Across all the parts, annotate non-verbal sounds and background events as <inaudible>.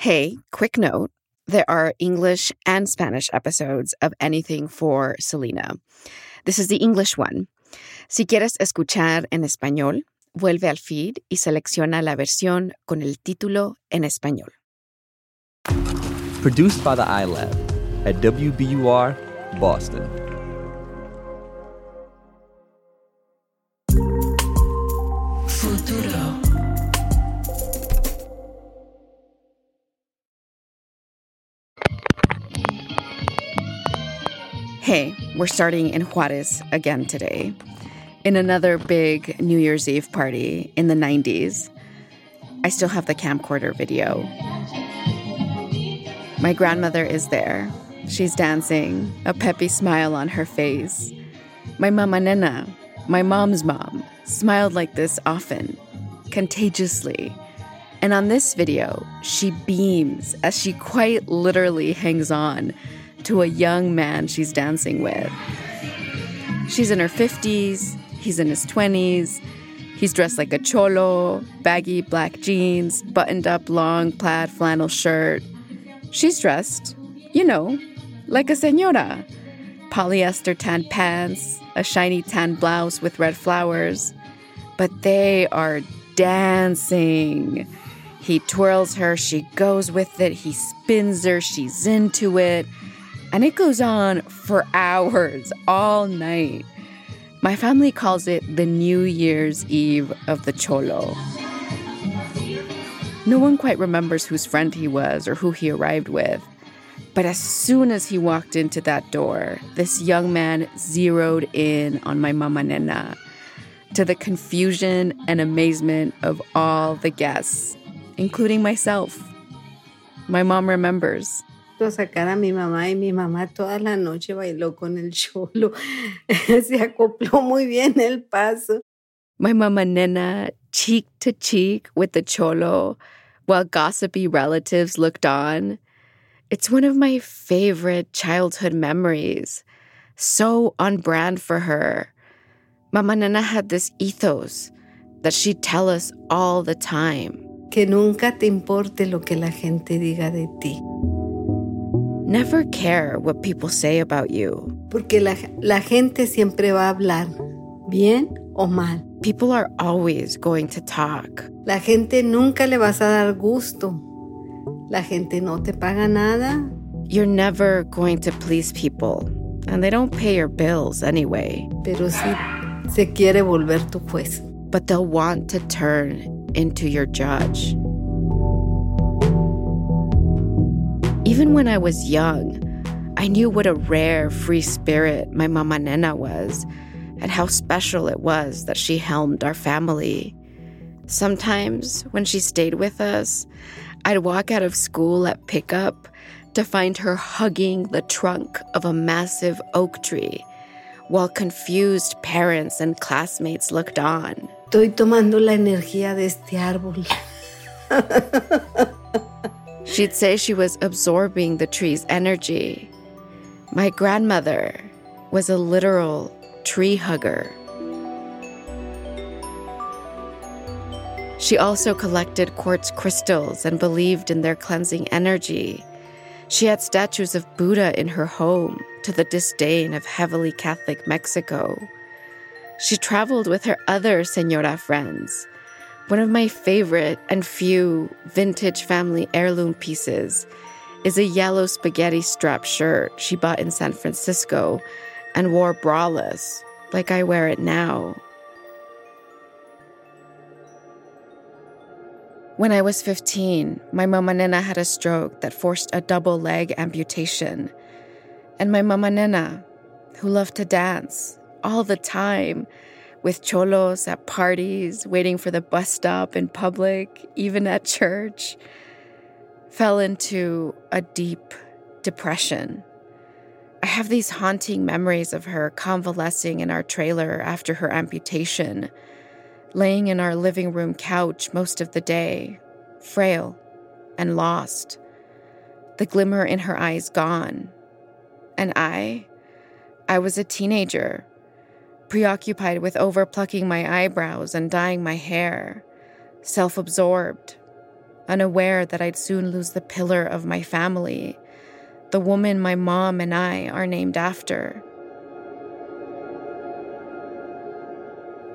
Hey, quick note there are English and Spanish episodes of Anything for Selena. This is the English one. Si quieres escuchar en español, vuelve al feed y selecciona la versión con el título en español. Produced by the iLab at WBUR, Boston. Hey, we're starting in Juarez again today. In another big New Year's Eve party in the 90s. I still have the camcorder video. My grandmother is there. She's dancing, a peppy smile on her face. My mama nena, my mom's mom, smiled like this often, contagiously. And on this video, she beams as she quite literally hangs on to a young man she's dancing with. She's in her 50s, he's in his 20s. He's dressed like a cholo, baggy black jeans, buttoned up long plaid flannel shirt. She's dressed, you know, like a senora. Polyester tan pants, a shiny tan blouse with red flowers. But they are dancing. He twirls her, she goes with it, he spins her, she's into it. And it goes on for hours, all night. My family calls it the New Year's Eve of the Cholo. No one quite remembers whose friend he was or who he arrived with. But as soon as he walked into that door, this young man zeroed in on my mama nena, to the confusion and amazement of all the guests, including myself. My mom remembers. Sacar a mi mamá y mi mamá toda la noche bailó con el cholo. <laughs> Se acopló muy bien el paso. My mama nena cheek to cheek with the cholo while gossipy relatives looked on. It's one of my favorite childhood memories. So on brand for her. Mama nena had this ethos that she'd tell us all the time. Que nunca te importe lo que la gente diga de ti. Never care what people say about you. Porque la, la gente siempre va a hablar, bien o mal. People are always going to talk. La gente nunca le vas a dar gusto. La gente no te paga nada. You're never going to please people, and they don't pay your bills anyway. Pero si se quiere volver tu juez. But they'll want to turn into your judge. Even when I was young, I knew what a rare free spirit my mama Nena was and how special it was that she helmed our family. Sometimes, when she stayed with us, I'd walk out of school at pickup to find her hugging the trunk of a massive oak tree while confused parents and classmates looked on. Estoy tomando la energía de este árbol. <laughs> She'd say she was absorbing the tree's energy. My grandmother was a literal tree hugger. She also collected quartz crystals and believed in their cleansing energy. She had statues of Buddha in her home, to the disdain of heavily Catholic Mexico. She traveled with her other Senora friends. One of my favorite and few vintage family heirloom pieces is a yellow spaghetti strap shirt she bought in San Francisco and wore braless, like I wear it now. When I was 15, my mama nena had a stroke that forced a double leg amputation. And my mama nena, who loved to dance all the time, with cholos at parties, waiting for the bus stop in public, even at church. fell into a deep depression. I have these haunting memories of her convalescing in our trailer after her amputation, laying in our living room couch most of the day, frail and lost, the glimmer in her eyes gone. And I, I was a teenager, preoccupied with overplucking my eyebrows and dyeing my hair, self absorbed, unaware that I'd soon lose the pillar of my family, the woman my mom and I are named after.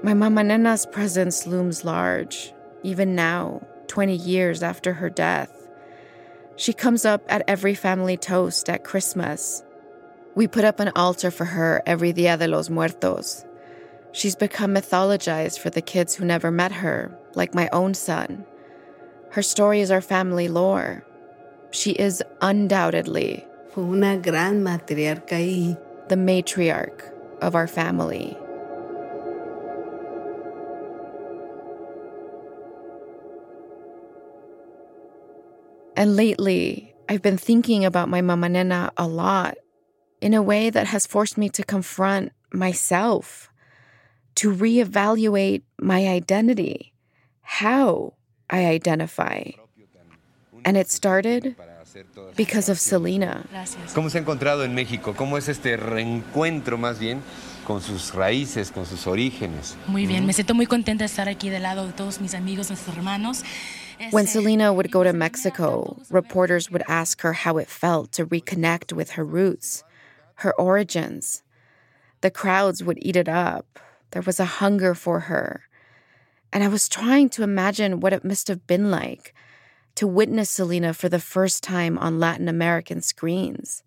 My Mama Nena's presence looms large, even now, 20 years after her death. She comes up at every family toast at Christmas. We put up an altar for her every Dia de los Muertos. She's become mythologized for the kids who never met her, like my own son. Her story is our family lore. She is undoubtedly una gran matriarca y the matriarch of our family. And lately, I've been thinking about my mama nena a lot in a way that has forced me to confront myself, to reevaluate my identity, how I identify. And it started because of Selena. ¿Cómo se ha encontrado en México? ¿Cómo es este reencuentro más bien con sus raíces, con sus orígenes? Muy bien, me siento muy contenta de estar aquí del lado de todos mis amigos, nuestros hermanos. When Selena would go to Mexico, reporters would ask her how it felt to reconnect with her roots, her origins. The crowds would eat it up. There was a hunger for her. And I was trying to imagine what it must have been like to witness Selena for the first time on Latin American screens.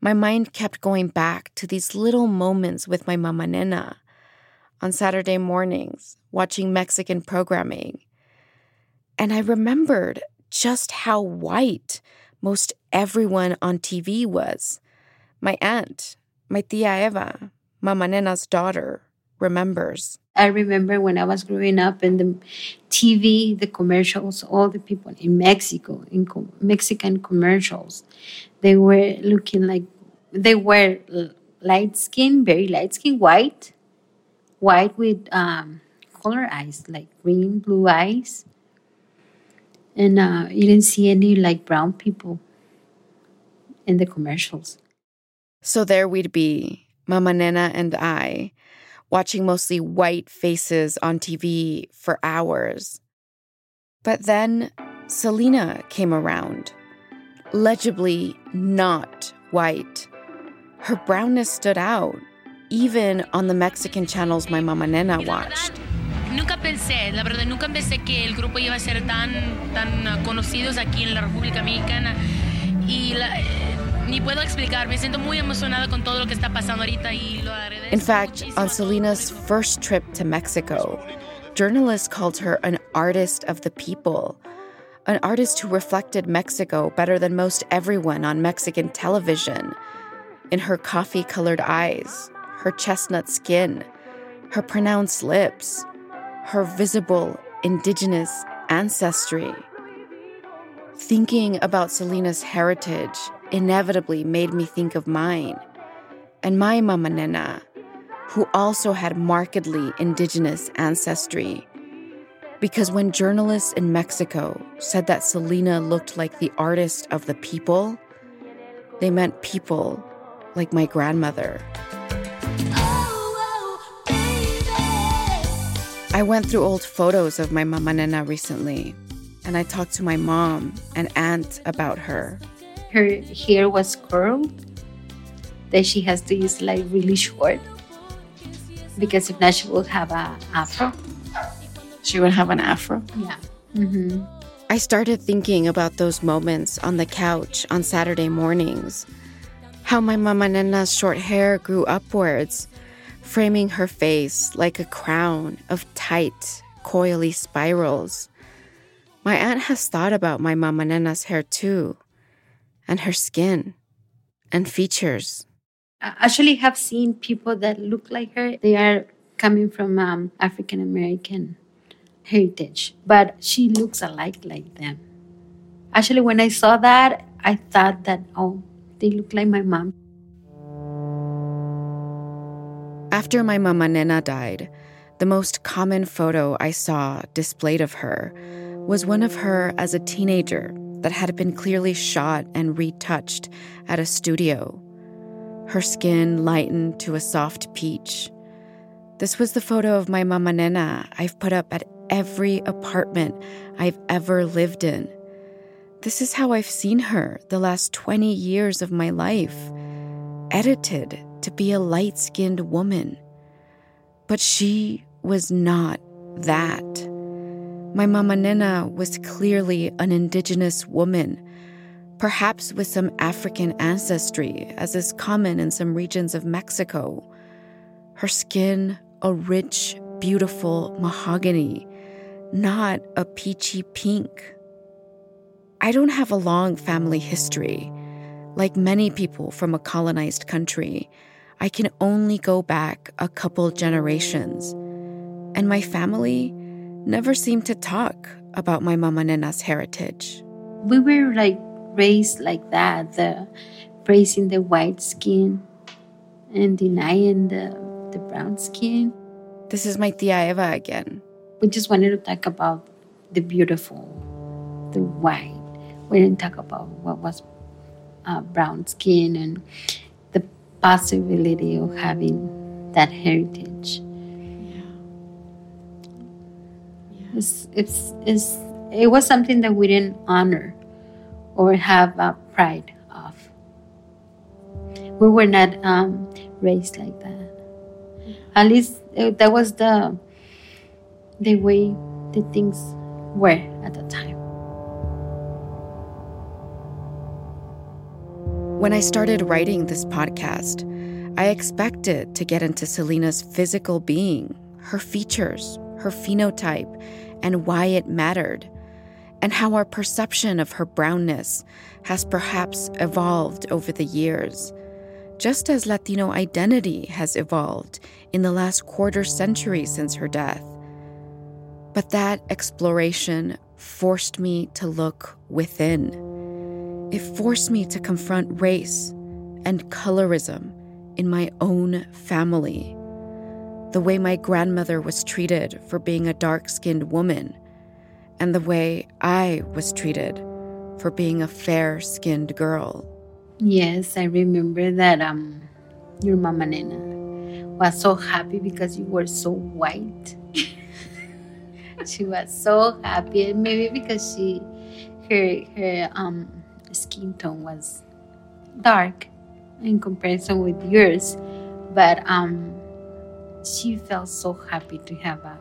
My mind kept going back to these little moments with my mama nena on Saturday mornings, watching Mexican programming. And I remembered just how white most everyone on TV was. My aunt, my tia Eva, Mama Nena's daughter, remembers. I remember when I was growing up in the TV, the commercials, all the people in Mexico, in co- Mexican commercials, they were looking like they were light skin, very light skin, white, white with um, color eyes, like green, blue eyes. And uh, you didn't see any like brown people in the commercials. So there we'd be, Mama Nena and I, watching mostly white faces on TV for hours. But then Selena came around, legibly not white. Her brownness stood out, even on the Mexican channels my Mama Nena watched. nunca pensé, la verdad, nunca pensé que el grupo iba a ser tan, tan conocidos aquí en la República Mexicana. Y la- ni puedo explicar, me siento muy emocionada con todo lo que está pasando ahorita y lo agradezco. In fact, on Selena's first trip to Mexico, journalists called her an artist of the people, an artist who reflected Mexico better than most everyone on Mexican television. In her coffee colored eyes, her chestnut skin, her pronounced lips, her visible indigenous ancestry. Thinking about Selena's heritage inevitably made me think of mine and my mama Nena, who also had markedly indigenous ancestry. Because when journalists in Mexico said that Selena looked like the artist of the people, they meant people like my grandmother. I went through old photos of my mama Nena recently, and I talked to my mom and aunt about her. Her hair was curled that she has to use like really short because if not she will have a afro She would have an afro. yeah mm-hmm. I started thinking about those moments on the couch on Saturday mornings. How my mama Nena's short hair grew upwards, framing her face like a crown of tight, coily spirals. My aunt has thought about my mama Nena's hair too, and her skin, and features. I actually have seen people that look like her they are coming from um, african american heritage but she looks alike like them Actually, when I saw that, I thought that, oh, they look like my mom. After my mama Nena died, the most common photo I saw displayed of her was one of her as a teenager that had been clearly shot and retouched at a studio. Her skin lightened to a soft peach. This was the photo of my mama Nena I've put up at every apartment I've ever lived in. This is how I've seen her the last 20 years of my life, edited to be a light skinned woman. But she was not that. My mama Nena was clearly an indigenous woman, perhaps with some African ancestry, as is common in some regions of Mexico. Her skin, a rich, beautiful mahogany, not a peachy pink. I don't have a long family history. Like many people from a colonized country, I can only go back a couple generations. And my family never seemed to talk about my mama Nena's heritage. We were like raised like that, the praising the white skin and denying the, the brown skin. This is my tia Eva again. We just wanted to talk about the beautiful, the white we didn't talk about what was uh, brown skin and the possibility of having that heritage. It's, it's, it's, it was something that we didn't honor or have uh, pride of. We were not um, raised like that. At least uh, that was the the way the things were at the time. When I started writing this podcast, I expected to get into Selena's physical being, her features, her phenotype, and why it mattered, and how our perception of her brownness has perhaps evolved over the years, just as Latino identity has evolved in the last quarter century since her death. But that exploration forced me to look within it forced me to confront race and colorism in my own family. The way my grandmother was treated for being a dark skinned woman, and the way I was treated for being a fair skinned girl. Yes, I remember that um, your mama Nena was so happy because you were so white. <laughs> she was so happy, maybe because she, her, her um, skin tone was dark in comparison with yours, but um, she felt so happy to have a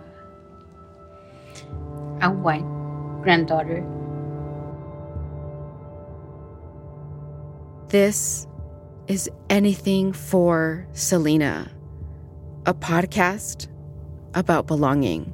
a white granddaughter. This is anything for Selena, a podcast about belonging.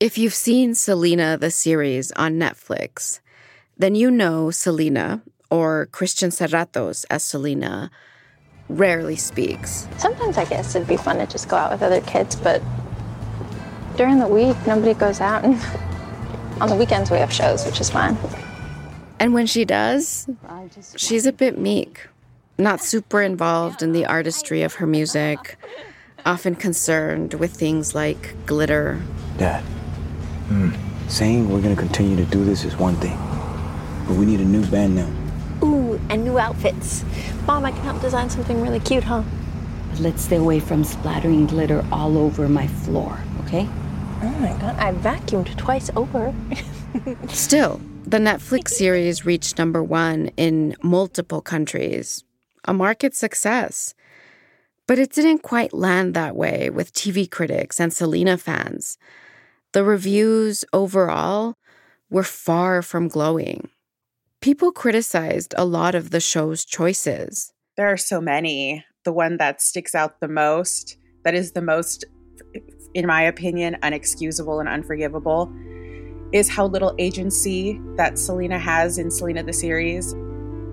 If you've seen Selena, the series on Netflix, then you know Selena, or Christian Serratos as Selena, rarely speaks. Sometimes I guess it'd be fun to just go out with other kids, but during the week, nobody goes out. And <laughs> on the weekends, we have shows, which is fun. And when she does, she's a bit meek. not super involved in the artistry of her music, often concerned with things like glitter. Dad, mm, saying we're gonna continue to do this is one thing, but we need a new band now. Ooh, and new outfits. Mom, I can help design something really cute, huh? But let's stay away from splattering glitter all over my floor, okay? Oh my god, I vacuumed twice over. <laughs> Still, the Netflix series reached number one in multiple countries, a market success. But it didn't quite land that way with TV critics and Selena fans. The reviews overall were far from glowing. People criticized a lot of the show's choices. There are so many. The one that sticks out the most, that is the most, in my opinion, unexcusable and unforgivable, is how little agency that Selena has in Selena the series.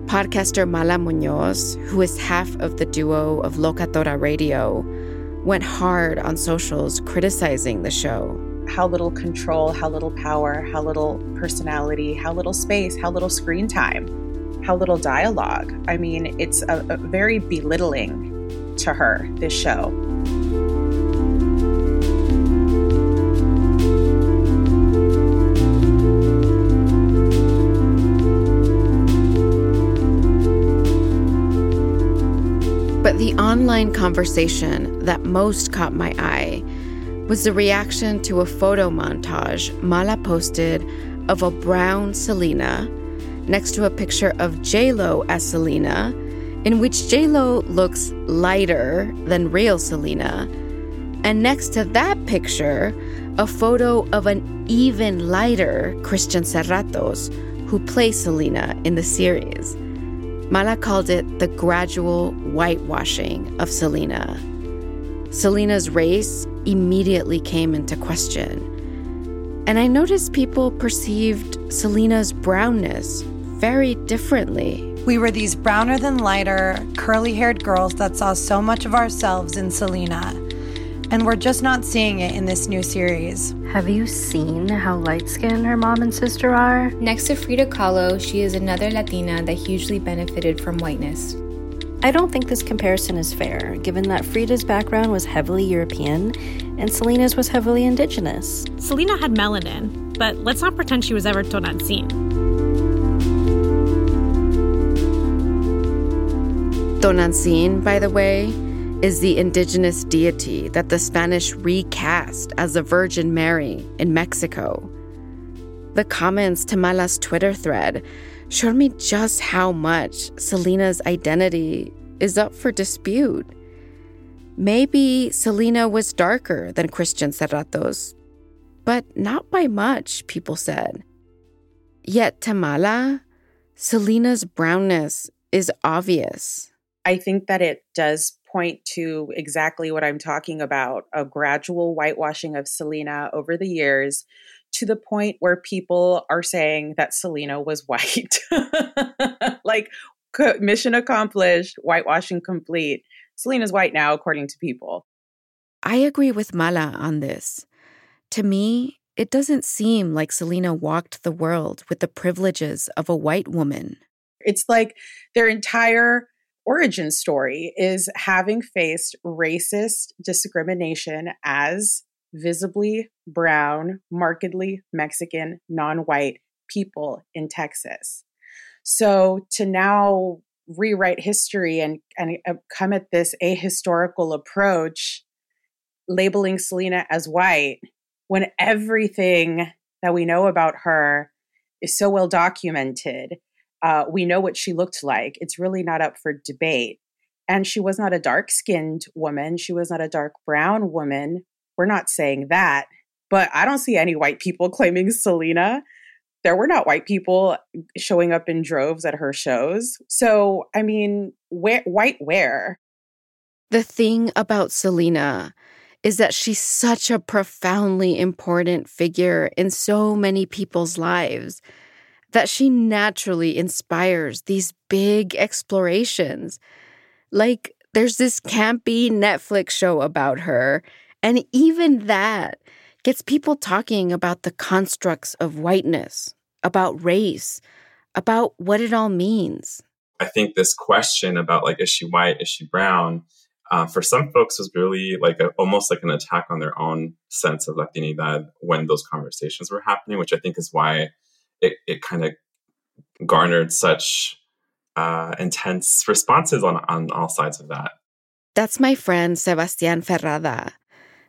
Podcaster Mala Munoz, who is half of the duo of Locatora Radio, went hard on socials criticizing the show. How little control, how little power, how little personality, how little space, how little screen time, how little dialogue. I mean, it's a, a very belittling to her, this show. But the online conversation that most caught my eye was the reaction to a photo montage Mala posted of a brown Selena next to a picture of J-Lo as Selena, in which J-Lo looks lighter than real Selena. And next to that picture, a photo of an even lighter Christian Serratos, who plays Selena in the series. Mala called it the gradual whitewashing of Selena. Selena's race immediately came into question. And I noticed people perceived Selena's brownness very differently. We were these browner than lighter, curly haired girls that saw so much of ourselves in Selena. And we're just not seeing it in this new series. Have you seen how light skinned her mom and sister are? Next to Frida Kahlo, she is another Latina that hugely benefited from whiteness. I don't think this comparison is fair, given that Frida's background was heavily European and Selena's was heavily indigenous. Selena had melanin, but let's not pretend she was ever Tonantzin. Tonantzin, by the way, is the indigenous deity that the Spanish recast as the Virgin Mary in Mexico. The comments to Mala's Twitter thread showed me just how much Selena's identity is up for dispute. Maybe Selena was darker than Christian Serratos, but not by much, people said. Yet to Mala, Selena's brownness is obvious. I think that it does point to exactly what I'm talking about a gradual whitewashing of Selena over the years to the point where people are saying that Selena was white. <laughs> like, mission accomplished, whitewashing complete. Selena's white now, according to people. I agree with Mala on this. To me, it doesn't seem like Selena walked the world with the privileges of a white woman. It's like their entire origin story is having faced racist discrimination as visibly brown, markedly Mexican, non white people in Texas. So to now rewrite history and, and uh, come at this ahistorical approach, labeling Selena as white, when everything that we know about her is so well documented uh, we know what she looked like. It's really not up for debate. And she was not a dark skinned woman. She was not a dark brown woman. We're not saying that. But I don't see any white people <laughs> claiming Selena. There were not white people showing up in droves at her shows. So, I mean, where, white where? The thing about Selena is that she's such a profoundly important figure in so many people's lives that she naturally inspires these big explorations. Like, there's this campy Netflix show about her, and even that gets people talking about the constructs of whiteness, about race, about what it all means. I think this question about like, is she white? Is she brown? Uh, for some folks was really like a, almost like an attack on their own sense of Latinidad when those conversations were happening, which I think is why it, it kind of garnered such uh, intense responses on, on all sides of that. That's my friend Sebastian Ferrada.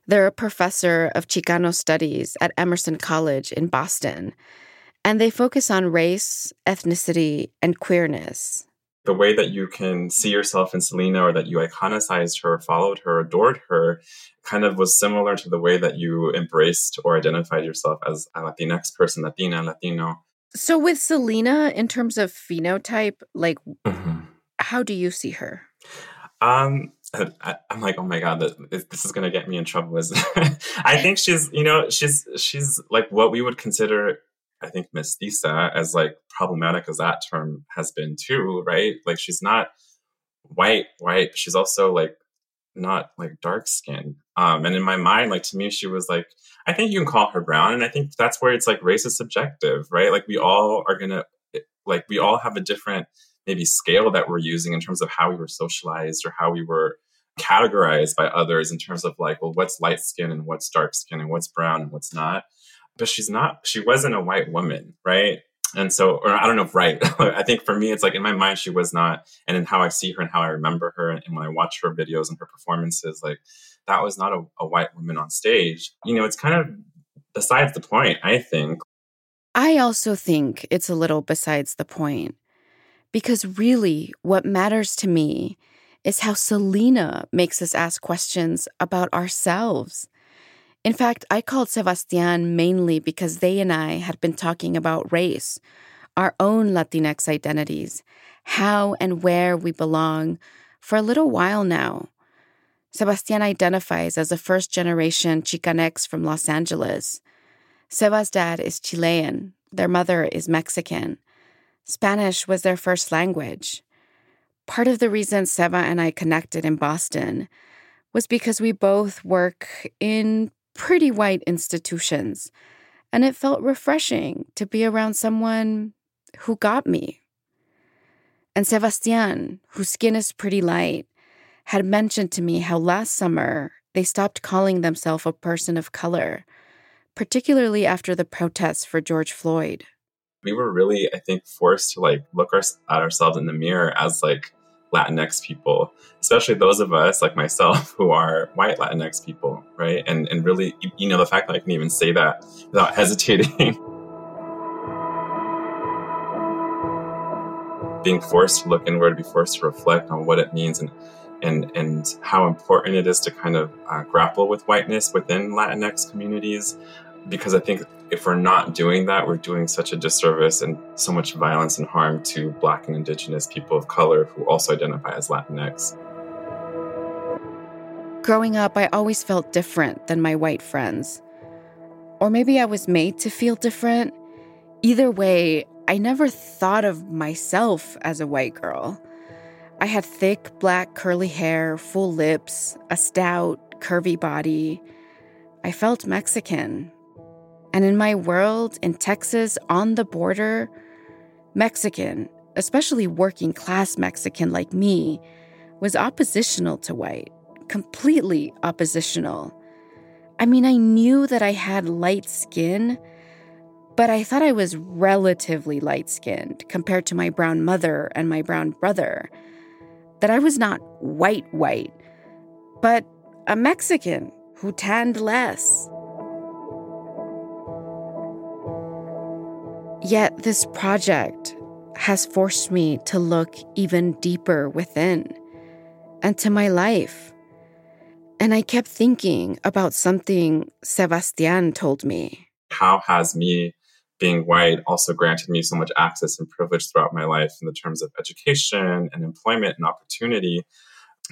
They're a professor of Chicano studies at Emerson College in Boston, and they focus on race, ethnicity, and queerness the way that you can see yourself in Selena or that you iconicized her, followed her, adored her, kind of was similar to the way that you embraced or identified yourself as a Latinx person, Latina, Latino. So, with Selena, in terms of phenotype, like, mm-hmm. how do you see her? Um, I, am like, oh my god, this is gonna get me in trouble. Is <laughs> I think she's, you know, she's she's like what we would consider I think mestiza, as like problematic as that term has been too, right? Like she's not white, white, she's also like not like dark skin. Um, and in my mind, like to me, she was like, I think you can call her brown. And I think that's where it's like race is subjective, right? Like we all are gonna like we all have a different maybe scale that we're using in terms of how we were socialized or how we were categorized by others in terms of like, well, what's light skin and what's dark skin and what's brown and what's not. But she's not she wasn't a white woman right? And so or i don't know if right <laughs> i think for me it's like in my mind she was not. And in how i see her and how i remember her and when i watch her videos and her performances like that was not a, a white woman on stage. You know it's kind of besides the point i think. I also think it's a little besides the point because really what matters to me is how selena makes us ask questions about ourselves in fact, I called Sebastian mainly because they and I had been talking about race, our own Latinx identities, how and where we belong for a little while now. Sebastian identifies as a first generation Chicanx from Los Angeles. Seba's dad is Chilean, their mother is Mexican. Spanish was their first language. Part of the reason Seba and I connected in Boston was because we both work in pretty white institutions, and it felt refreshing to be around someone who got me. And Sebastian, whose skin is pretty light, had mentioned to me how last summer they stopped calling themselves a person of color, particularly after the protests for George Floyd. We were really, I think, forced to like look our, at ourselves in the mirror as like Latinx people, especially those of us like myself <laughs> who are white Latinx people, right? And and really, you know, the fact that I can even say that without <laughs> hesitating. Being forced to look inward, be forced to reflect on what it means and and and how important it is to kind of uh, grapple with whiteness within Latinx communities, because I think if we're not doing that, we're doing such a disservice and so much violence and harm to Black and Indigenous people of color who also identify as Latinx. Growing up, I always felt different than my white friends. Or maybe I was made to feel different. Either way, I never thought of myself as a white girl. I had thick, black, curly hair, full lips, a stout, curvy body. I felt Mexican, and in my world, in Texas, on the border, Mexican, especially working class Mexican like me, was oppositional to white, completely oppositional. I mean, I knew that I had light skin, but I thought I was relatively light skinned compared to my brown mother and my brown brother. That I was not white, white, but a Mexican who tanned less. Yet this project has forced me to look even deeper within and to my life. And I kept thinking about something Sebastian told me. How has me being white also granted me so much access and privilege throughout my life in the terms of education and employment and opportunity?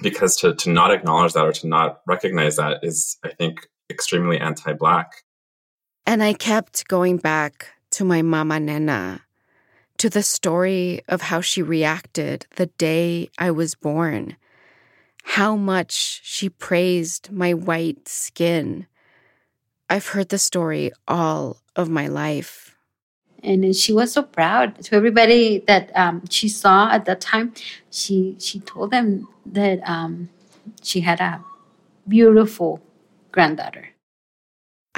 Because to, to not acknowledge that or to not recognize that is, I think, extremely anti Black. And I kept going back to my mama nena, to the story of how she reacted the day I was born, how much she praised my white skin. I've heard the story all of my life. and she was so proud to everybody that um, she saw at that time. She she told them that um, she had a beautiful granddaughter.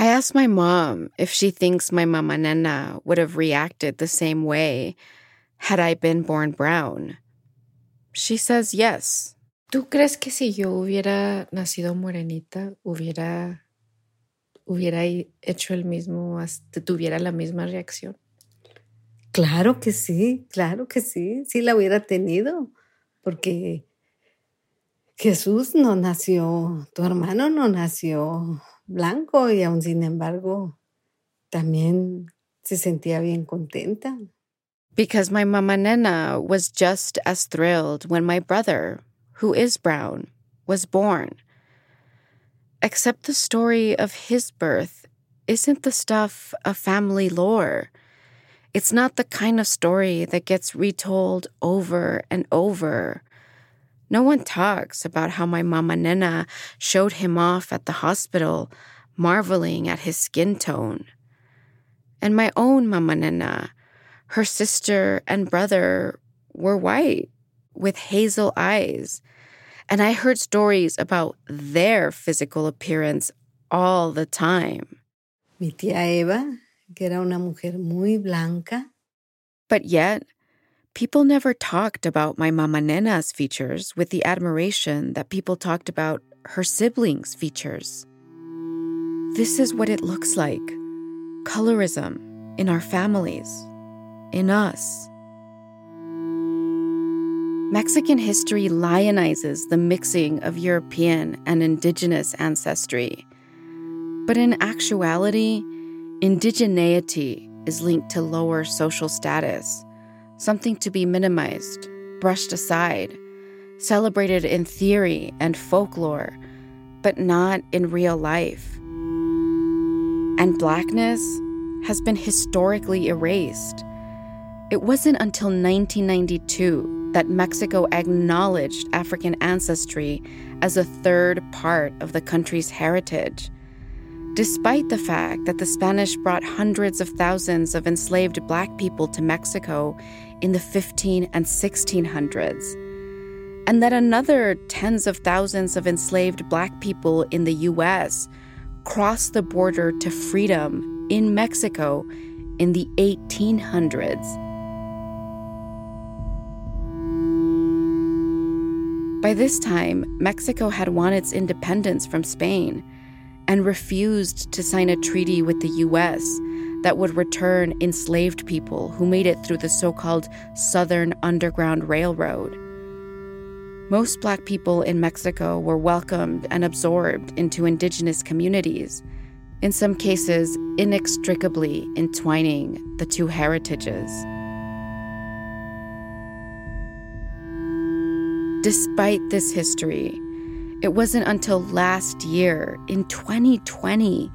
I asked my mom if she thinks my mama Nena would have reacted the same way had I been born brown. She says yes. ¿Tú crees que si yo hubiera nacido morenita, hubiera, hubiera hecho el mismo, tuviera la misma reacción? Claro que sí, claro que sí, sí la hubiera tenido, porque Jesús no nació, tu hermano no nació blanco y aún sin embargo también se sentía bien contenta. Because my mama Nena was just as thrilled when my brother, who is brown, was born. Except the story of his birth isn't the stuff of family lore. It's not the kind of story that gets retold over and over. No one talks about how my mama Nena showed him off at the hospital, marveling at his skin tone. And my own mama Nena, her sister and brother were white with hazel eyes. And I heard stories about their physical appearance all the time. Mi tía Eva, que era una mujer muy blanca. But yet, People never talked about my mama Nena's features with the admiration that people talked about her siblings' features. This is what it looks like colorism in our families, in us. Mexican history lionizes the mixing of European and indigenous ancestry. But in actuality, indigeneity is linked to lower social status something to be minimized, brushed aside, celebrated in theory and folklore, but not in real life. And blackness has been historically erased. It wasn't until 1992 that Mexico acknowledged African ancestry as a third part of the country's heritage despite the fact that the Spanish brought hundreds of thousands of enslaved black people to Mexico in the 15 and 1600s, and that another tens of thousands of enslaved black people in the US crossed the border to freedom in Mexico in the 1800s. By this time, Mexico had won its independence from Spain and refused to sign a treaty with the US that would return enslaved people who made it through the so called Southern Underground Railroad. Most black people in Mexico were welcomed and absorbed into indigenous communities, in some cases, inextricably entwining the two heritages. Despite this history, it wasn't until last year, in 2020,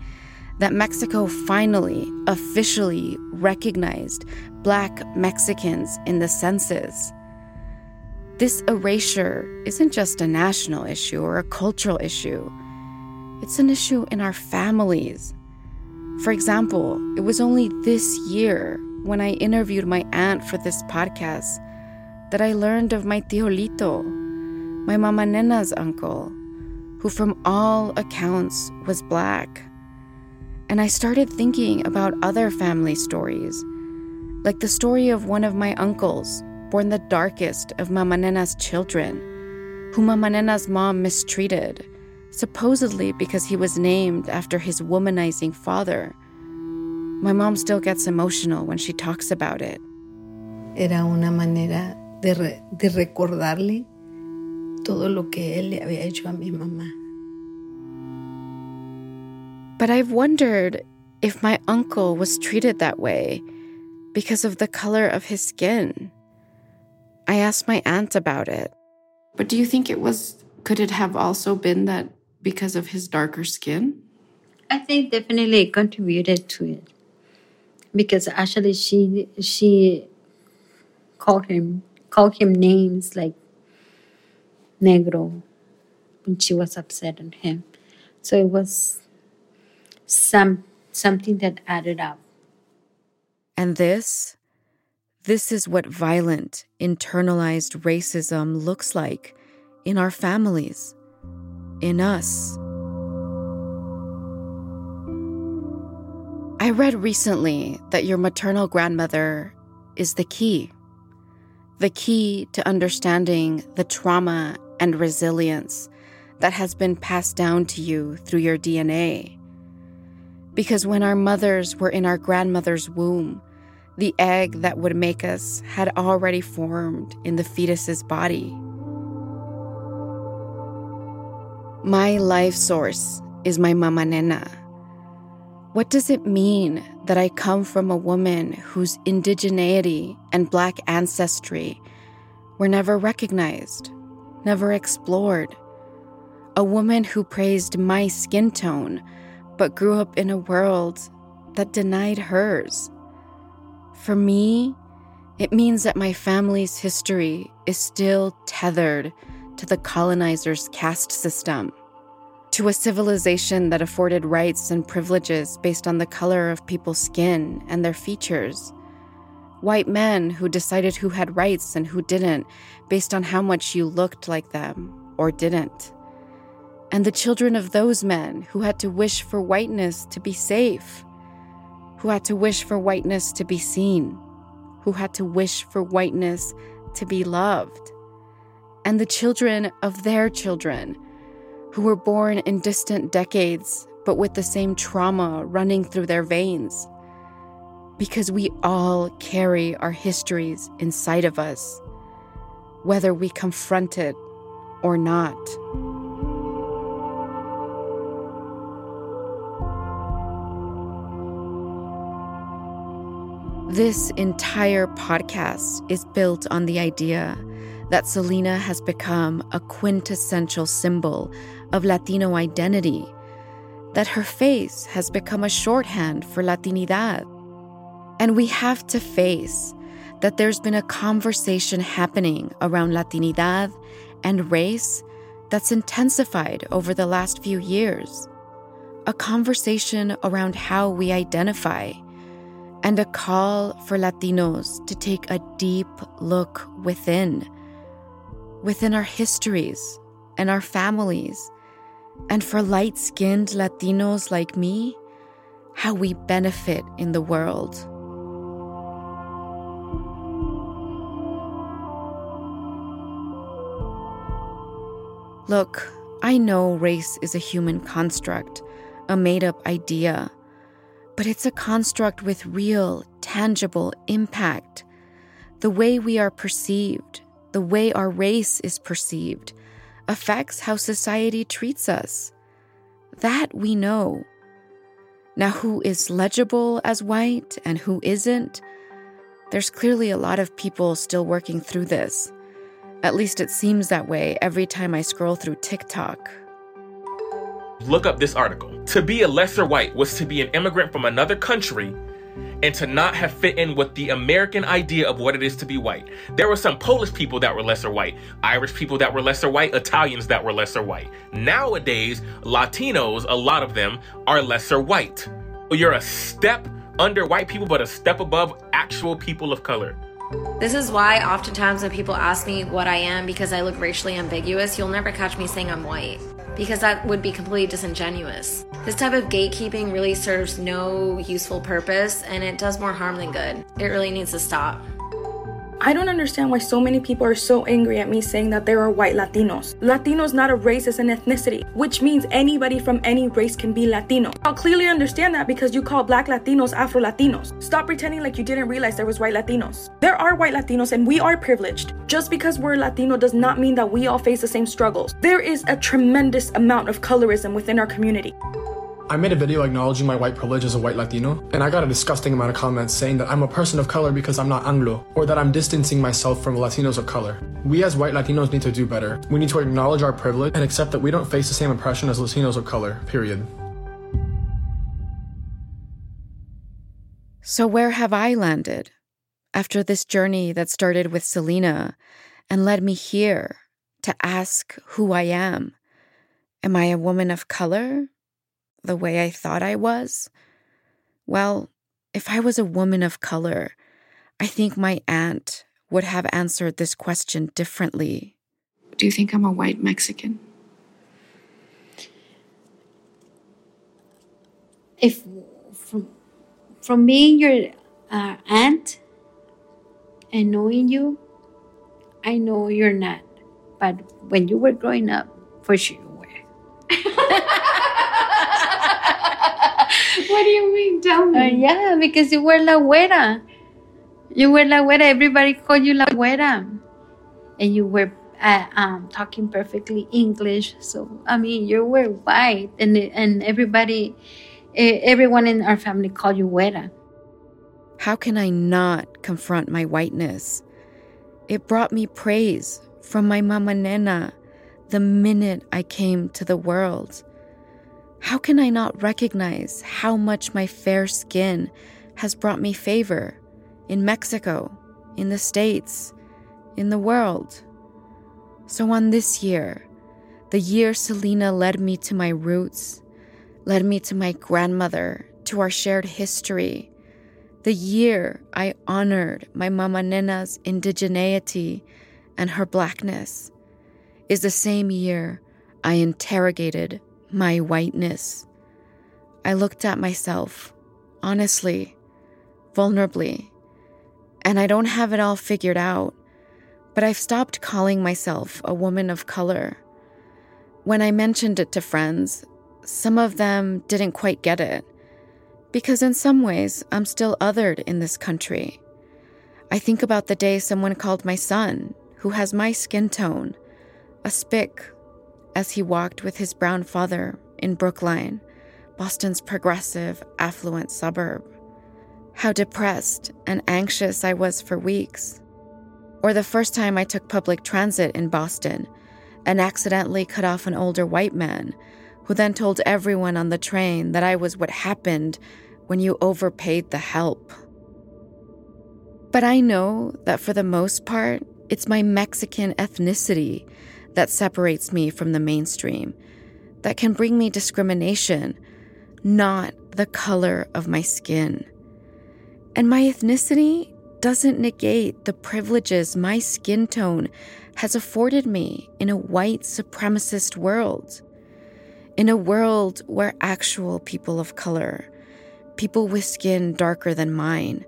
that Mexico finally, officially recognized Black Mexicans in the census. This erasure isn't just a national issue or a cultural issue, it's an issue in our families. For example, it was only this year when I interviewed my aunt for this podcast that I learned of my tío Lito my Mama Nena's uncle, who from all accounts was black. And I started thinking about other family stories, like the story of one of my uncles, born the darkest of Mama Nena's children, who Mama Nena's mom mistreated, supposedly because he was named after his womanizing father. My mom still gets emotional when she talks about it. Era una manera de, re de recordarle todo lo que él le había hecho a mi mamá. But I've wondered if my uncle was treated that way because of the color of his skin. I asked my aunt about it. But do you think it was, could it have also been that because of his darker skin? I think definitely it contributed to it. Because actually she she called him called him names like negro when she was upset at him. So it was some something that added up. And this, this is what violent, internalized racism looks like in our families, in us. I read recently that your maternal grandmother is the key. The key to understanding the trauma and resilience that has been passed down to you through your DNA. Because when our mothers were in our grandmother's womb, the egg that would make us had already formed in the fetus's body. My life source is my mama nena. What does it mean that I come from a woman whose indigeneity and black ancestry were never recognized, never explored? A woman who praised my skin tone but grew up in a world that denied hers. For me, it means that my family's history is still tethered to the colonizer's caste system, to a civilization that afforded rights and privileges based on the color of people's skin and their features. White men who decided who had rights and who didn't based on how much you looked like them or didn't and the children of those men who had to wish for whiteness to be safe, who had to wish for whiteness to be seen, who had to wish for whiteness to be loved, and the children of their children who were born in distant decades but with the same trauma running through their veins. Because we all carry our histories inside of us, whether we confront it or not. This entire podcast is built on the idea that Selena has become a quintessential symbol of Latino identity, that her face has become a shorthand for Latinidad. And we have to face that there's been a conversation happening around Latinidad and race that's intensified over the last few years. A conversation around how we identify and a call for Latinos to take a deep look within, within our histories and our families, and for light skinned Latinos like me, how we benefit in the world. Look, I know race is a human construct, a made up idea but it's a construct with real, tangible impact. The way we are perceived, the way our race is perceived, affects how society treats us. That we know. Now, who is legible as white and who isn't? There's clearly a lot of people still working through this. At least it seems that way every time I scroll through TikTok look up this article. To be a lesser white was to be an immigrant from another country and to not have fit in with the American idea of what it is to be white. There were some Polish people that were lesser white, Irish people that were lesser white, Italians that were lesser white. Nowadays, Latinos, a lot of them, are lesser white. You're a step under white people, but a step above actual people of color. This is why oftentimes when people ask me what I am because I look racially ambiguous, you'll never catch me saying I'm white because that would be completely disingenuous. This type of gatekeeping really serves no useful purpose and it does more harm than good. It really needs to stop. I don't understand why so many people are so angry at me saying that there are white Latinos. Latino is not a race, it's an ethnicity, which means anybody from any race can be Latino. I'll clearly understand that because you call black Latinos Afro Latinos. Stop pretending like you didn't realize there was white Latinos. There are white Latinos and we are privileged. Just because we're Latino does not mean that we all face the same struggles. There is a tremendous amount of colorism within our community. I made a video acknowledging my white privilege as a white Latino, and I got a disgusting amount of comments saying that I'm a person of color because I'm not Anglo, or that I'm distancing myself from Latinos of color. We as white Latinos need to do better. We need to acknowledge our privilege and accept that we don't face the same oppression as Latinos of color, period. So, where have I landed after this journey that started with Selena and led me here to ask who I am? Am I a woman of color? The way I thought I was? Well, If I was a woman of color, I think my aunt would have answered this question differently. Do you think I'm a white Mexican? If from from being your uh, aunt and knowing you, I know you're not. But when you were growing up, for sure do you mean? Tell me. Uh, yeah, because you were la güera. You were la güera. Everybody called you la güera. And you were uh, um, talking perfectly English. So, I mean, you were white. And, and everybody, everyone in our family called you güera. How can I not confront my whiteness? It brought me praise from my mama nena the minute I came to the world. How can I not recognize how much my fair skin has brought me favor in Mexico, in the States, in the world? So, on this year, the year Selena led me to my roots, led me to my grandmother, to our shared history, the year I honored my mama Nena's indigeneity and her blackness, is the same year I interrogated my whiteness. I looked at myself, honestly, vulnerably, and I don't have it all figured out, but I've stopped calling myself a woman of color. When I mentioned it to friends, some of them didn't quite get it, because in some ways, I'm still othered in this country. I think about the day someone called my son, who has my skin tone, a spick as he walked with his brown father in Brookline, Boston's progressive, affluent suburb. How depressed and anxious I was for weeks. Or the first time I took public transit in Boston and accidentally cut off an older white man who then told everyone on the train that I was what happened when you overpaid the help. But I know that for the most part, it's my Mexican ethnicity that separates me from the mainstream, that can bring me discrimination, not the color of my skin. And my ethnicity doesn't negate the privileges my skin tone has afforded me in a white supremacist world. In a world where actual people of color, people with skin darker than mine,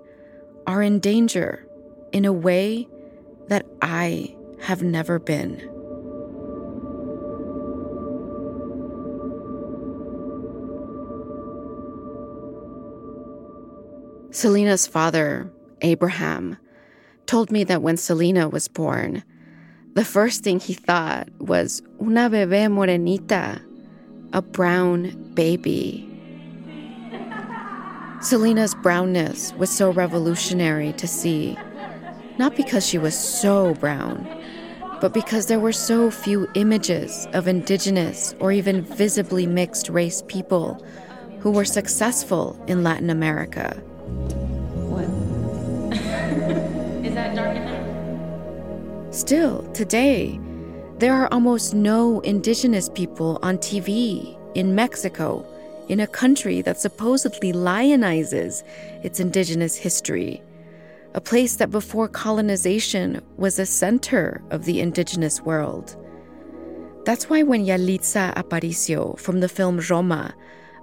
are in danger in a way that I have never been. Selena's father, Abraham, told me that when Selena was born, the first thing he thought was una bebé morenita, a brown baby. <laughs> Selena's brownness was so revolutionary to see, not because she was so brown, but because there were so few images of indigenous or even visibly mixed race people who were successful in Latin America. <laughs> Is that dark enough? Still, today, there are almost no indigenous people on TV in Mexico, in a country that supposedly lionizes its indigenous history, a place that before colonization was a center of the indigenous world. That's why when Yalitza Aparicio from the film Roma,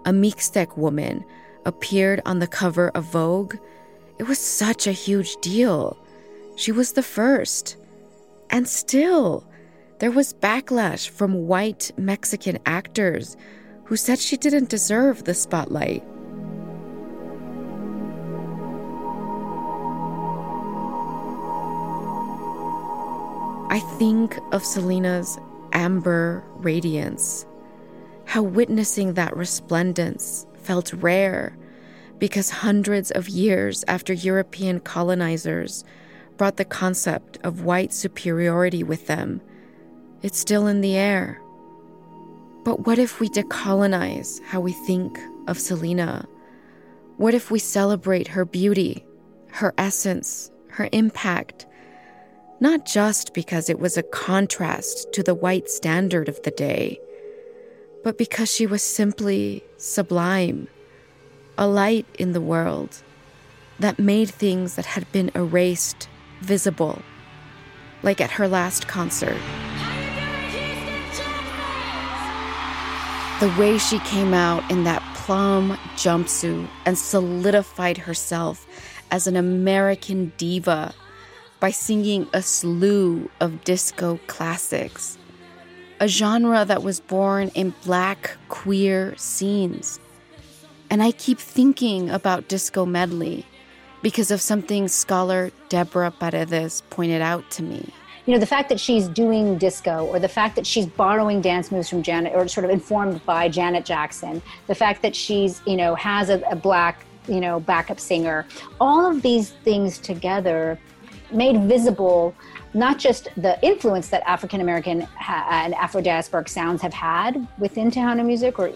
a Mixtec woman, appeared on the cover of Vogue, it was such a huge deal. She was the first. And still, there was backlash from white Mexican actors who said she didn't deserve the spotlight. I think of Selena's amber radiance, how witnessing that resplendence felt rare because hundreds of years after European colonizers brought the concept of white superiority with them, it's still in the air. But what if we decolonize how we think of Selena? What if we celebrate her beauty, her essence, her impact? Not just because it was a contrast to the white standard of the day, but because she was simply sublime, a light in the world, that made things that had been erased visible, like at her last concert. The way she came out in that plum jumpsuit and solidified herself as an American diva by singing a slew of disco classics, a genre that was born in black queer scenes. And I keep thinking about Disco Medley because of something scholar Deborah Paredez pointed out to me. You know, the fact that she's doing disco or the fact that she's borrowing dance moves from Janet or sort of informed by Janet Jackson, the fact that she's, you know, has a, a black, you know, backup singer, all of these things together made visible not just the influence that African American ha- uh, and Afro diasporic sounds have had within Tejano music or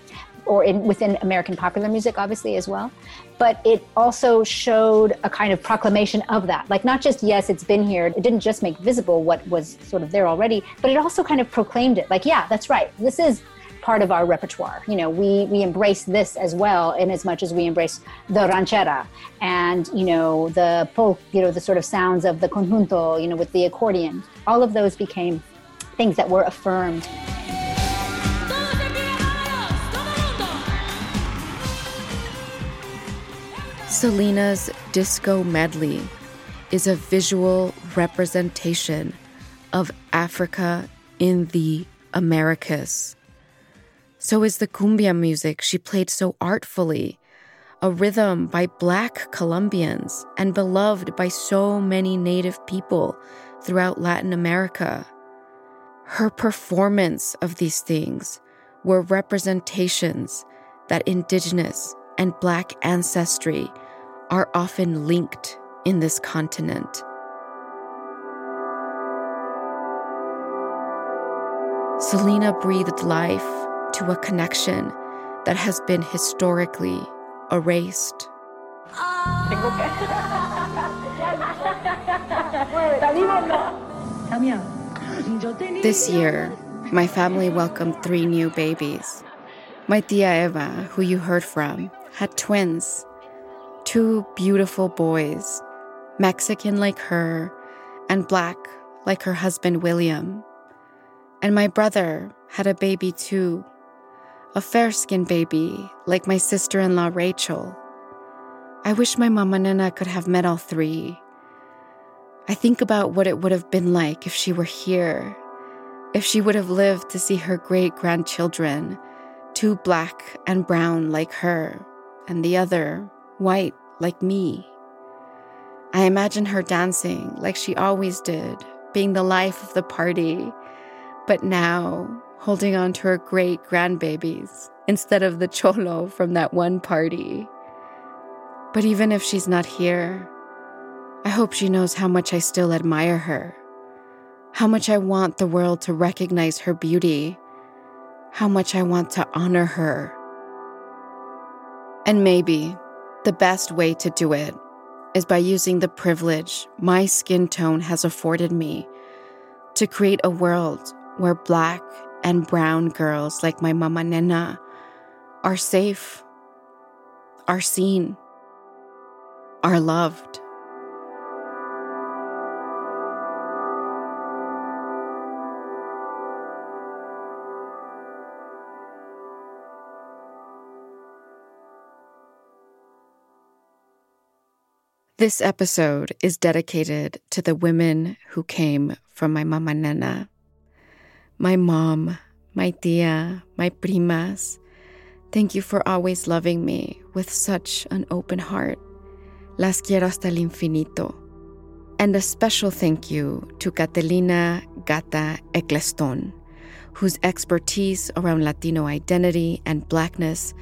or in, within American popular music, obviously, as well. But it also showed a kind of proclamation of that. Like, not just, yes, it's been here, it didn't just make visible what was sort of there already, but it also kind of proclaimed it. Like, yeah, that's right. This is part of our repertoire. You know, we, we embrace this as well in as much as we embrace the ranchera and, you know, the folk, you know, the sort of sounds of the conjunto, you know, with the accordion. All of those became things that were affirmed. Selena's disco medley is a visual representation of Africa in the Americas. So is the cumbia music she played so artfully, a rhythm by black Colombians and beloved by so many native people throughout Latin America. Her performance of these things were representations that indigenous and Black ancestry are often linked in this continent. Selena breathed life to a connection that has been historically erased. This year, my family welcomed three new babies. My tia Eva, who you heard from, had twins, two beautiful boys, Mexican like her and black like her husband William. And my brother had a baby too, a fair skinned baby like my sister in law Rachel. I wish my mama Nena could have met all three. I think about what it would have been like if she were here, if she would have lived to see her great grandchildren, two black and brown like her, and the other white like me. I imagine her dancing like she always did, being the life of the party, but now holding on to her great grandbabies instead of the cholo from that one party. But even if she's not here, I hope she knows how much I still admire her, how much I want the world to recognize her beauty, how much I want to honor her and maybe the best way to do it is by using the privilege my skin tone has afforded me to create a world where black and brown girls like my mama Nena are safe, are seen, are loved. This episode is dedicated to the women who came from my mama nena. My mom, my tia, my primas. Thank you for always loving me with such an open heart. Las quiero hasta el infinito. And a special thank you to Catalina Gata Eccleston, whose expertise around Latino identity and blackness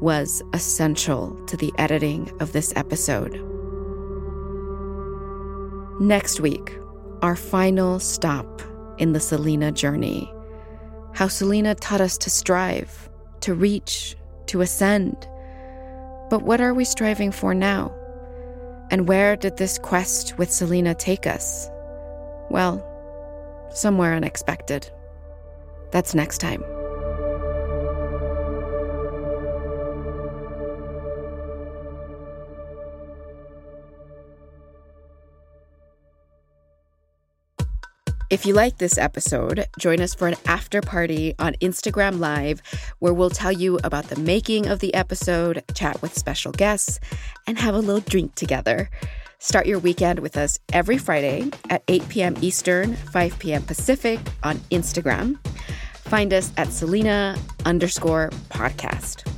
was essential to the editing of this episode. Next week, our final stop in the Selena journey. How Selena taught us to strive, to reach, to ascend. But what are we striving for now? And where did this quest with Selena take us? Well, somewhere unexpected. That's next time. If you like this episode, join us for an after party on Instagram Live where we'll tell you about the making of the episode, chat with special guests, and have a little drink together. Start your weekend with us every Friday at 8 p.m. Eastern, 5 p.m. Pacific on Instagram. Find us at Selena underscore podcast.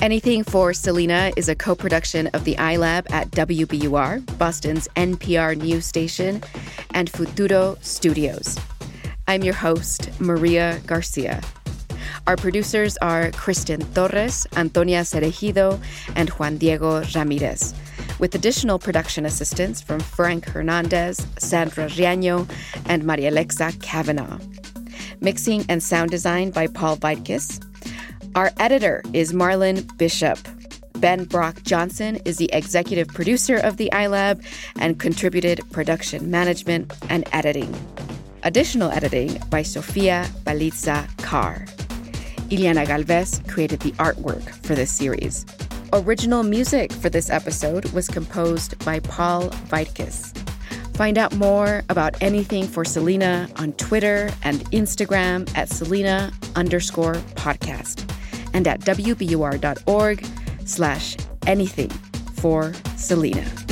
Anything for Selena is a co production of the iLab at WBUR, Boston's NPR news station, and Futuro Studios. I'm your host, Maria Garcia. Our producers are Kristen Torres, Antonia Cereijido, and Juan Diego Ramirez, with additional production assistance from Frank Hernandez, Sandra Riaño, and Maria Alexa Kavanaugh. Mixing and sound design by Paul Vaitkis. Our editor is Marlon Bishop. Ben Brock Johnson is the executive producer of the iLab and contributed production management and editing. Additional editing by Sofia Balitza Carr. Iliana Galvez created the artwork for this series. Original music for this episode was composed by Paul Vaitkis. Find out more about anything for Selena on Twitter and Instagram at Selena underscore podcast and at wbur.org slash anything for Selena.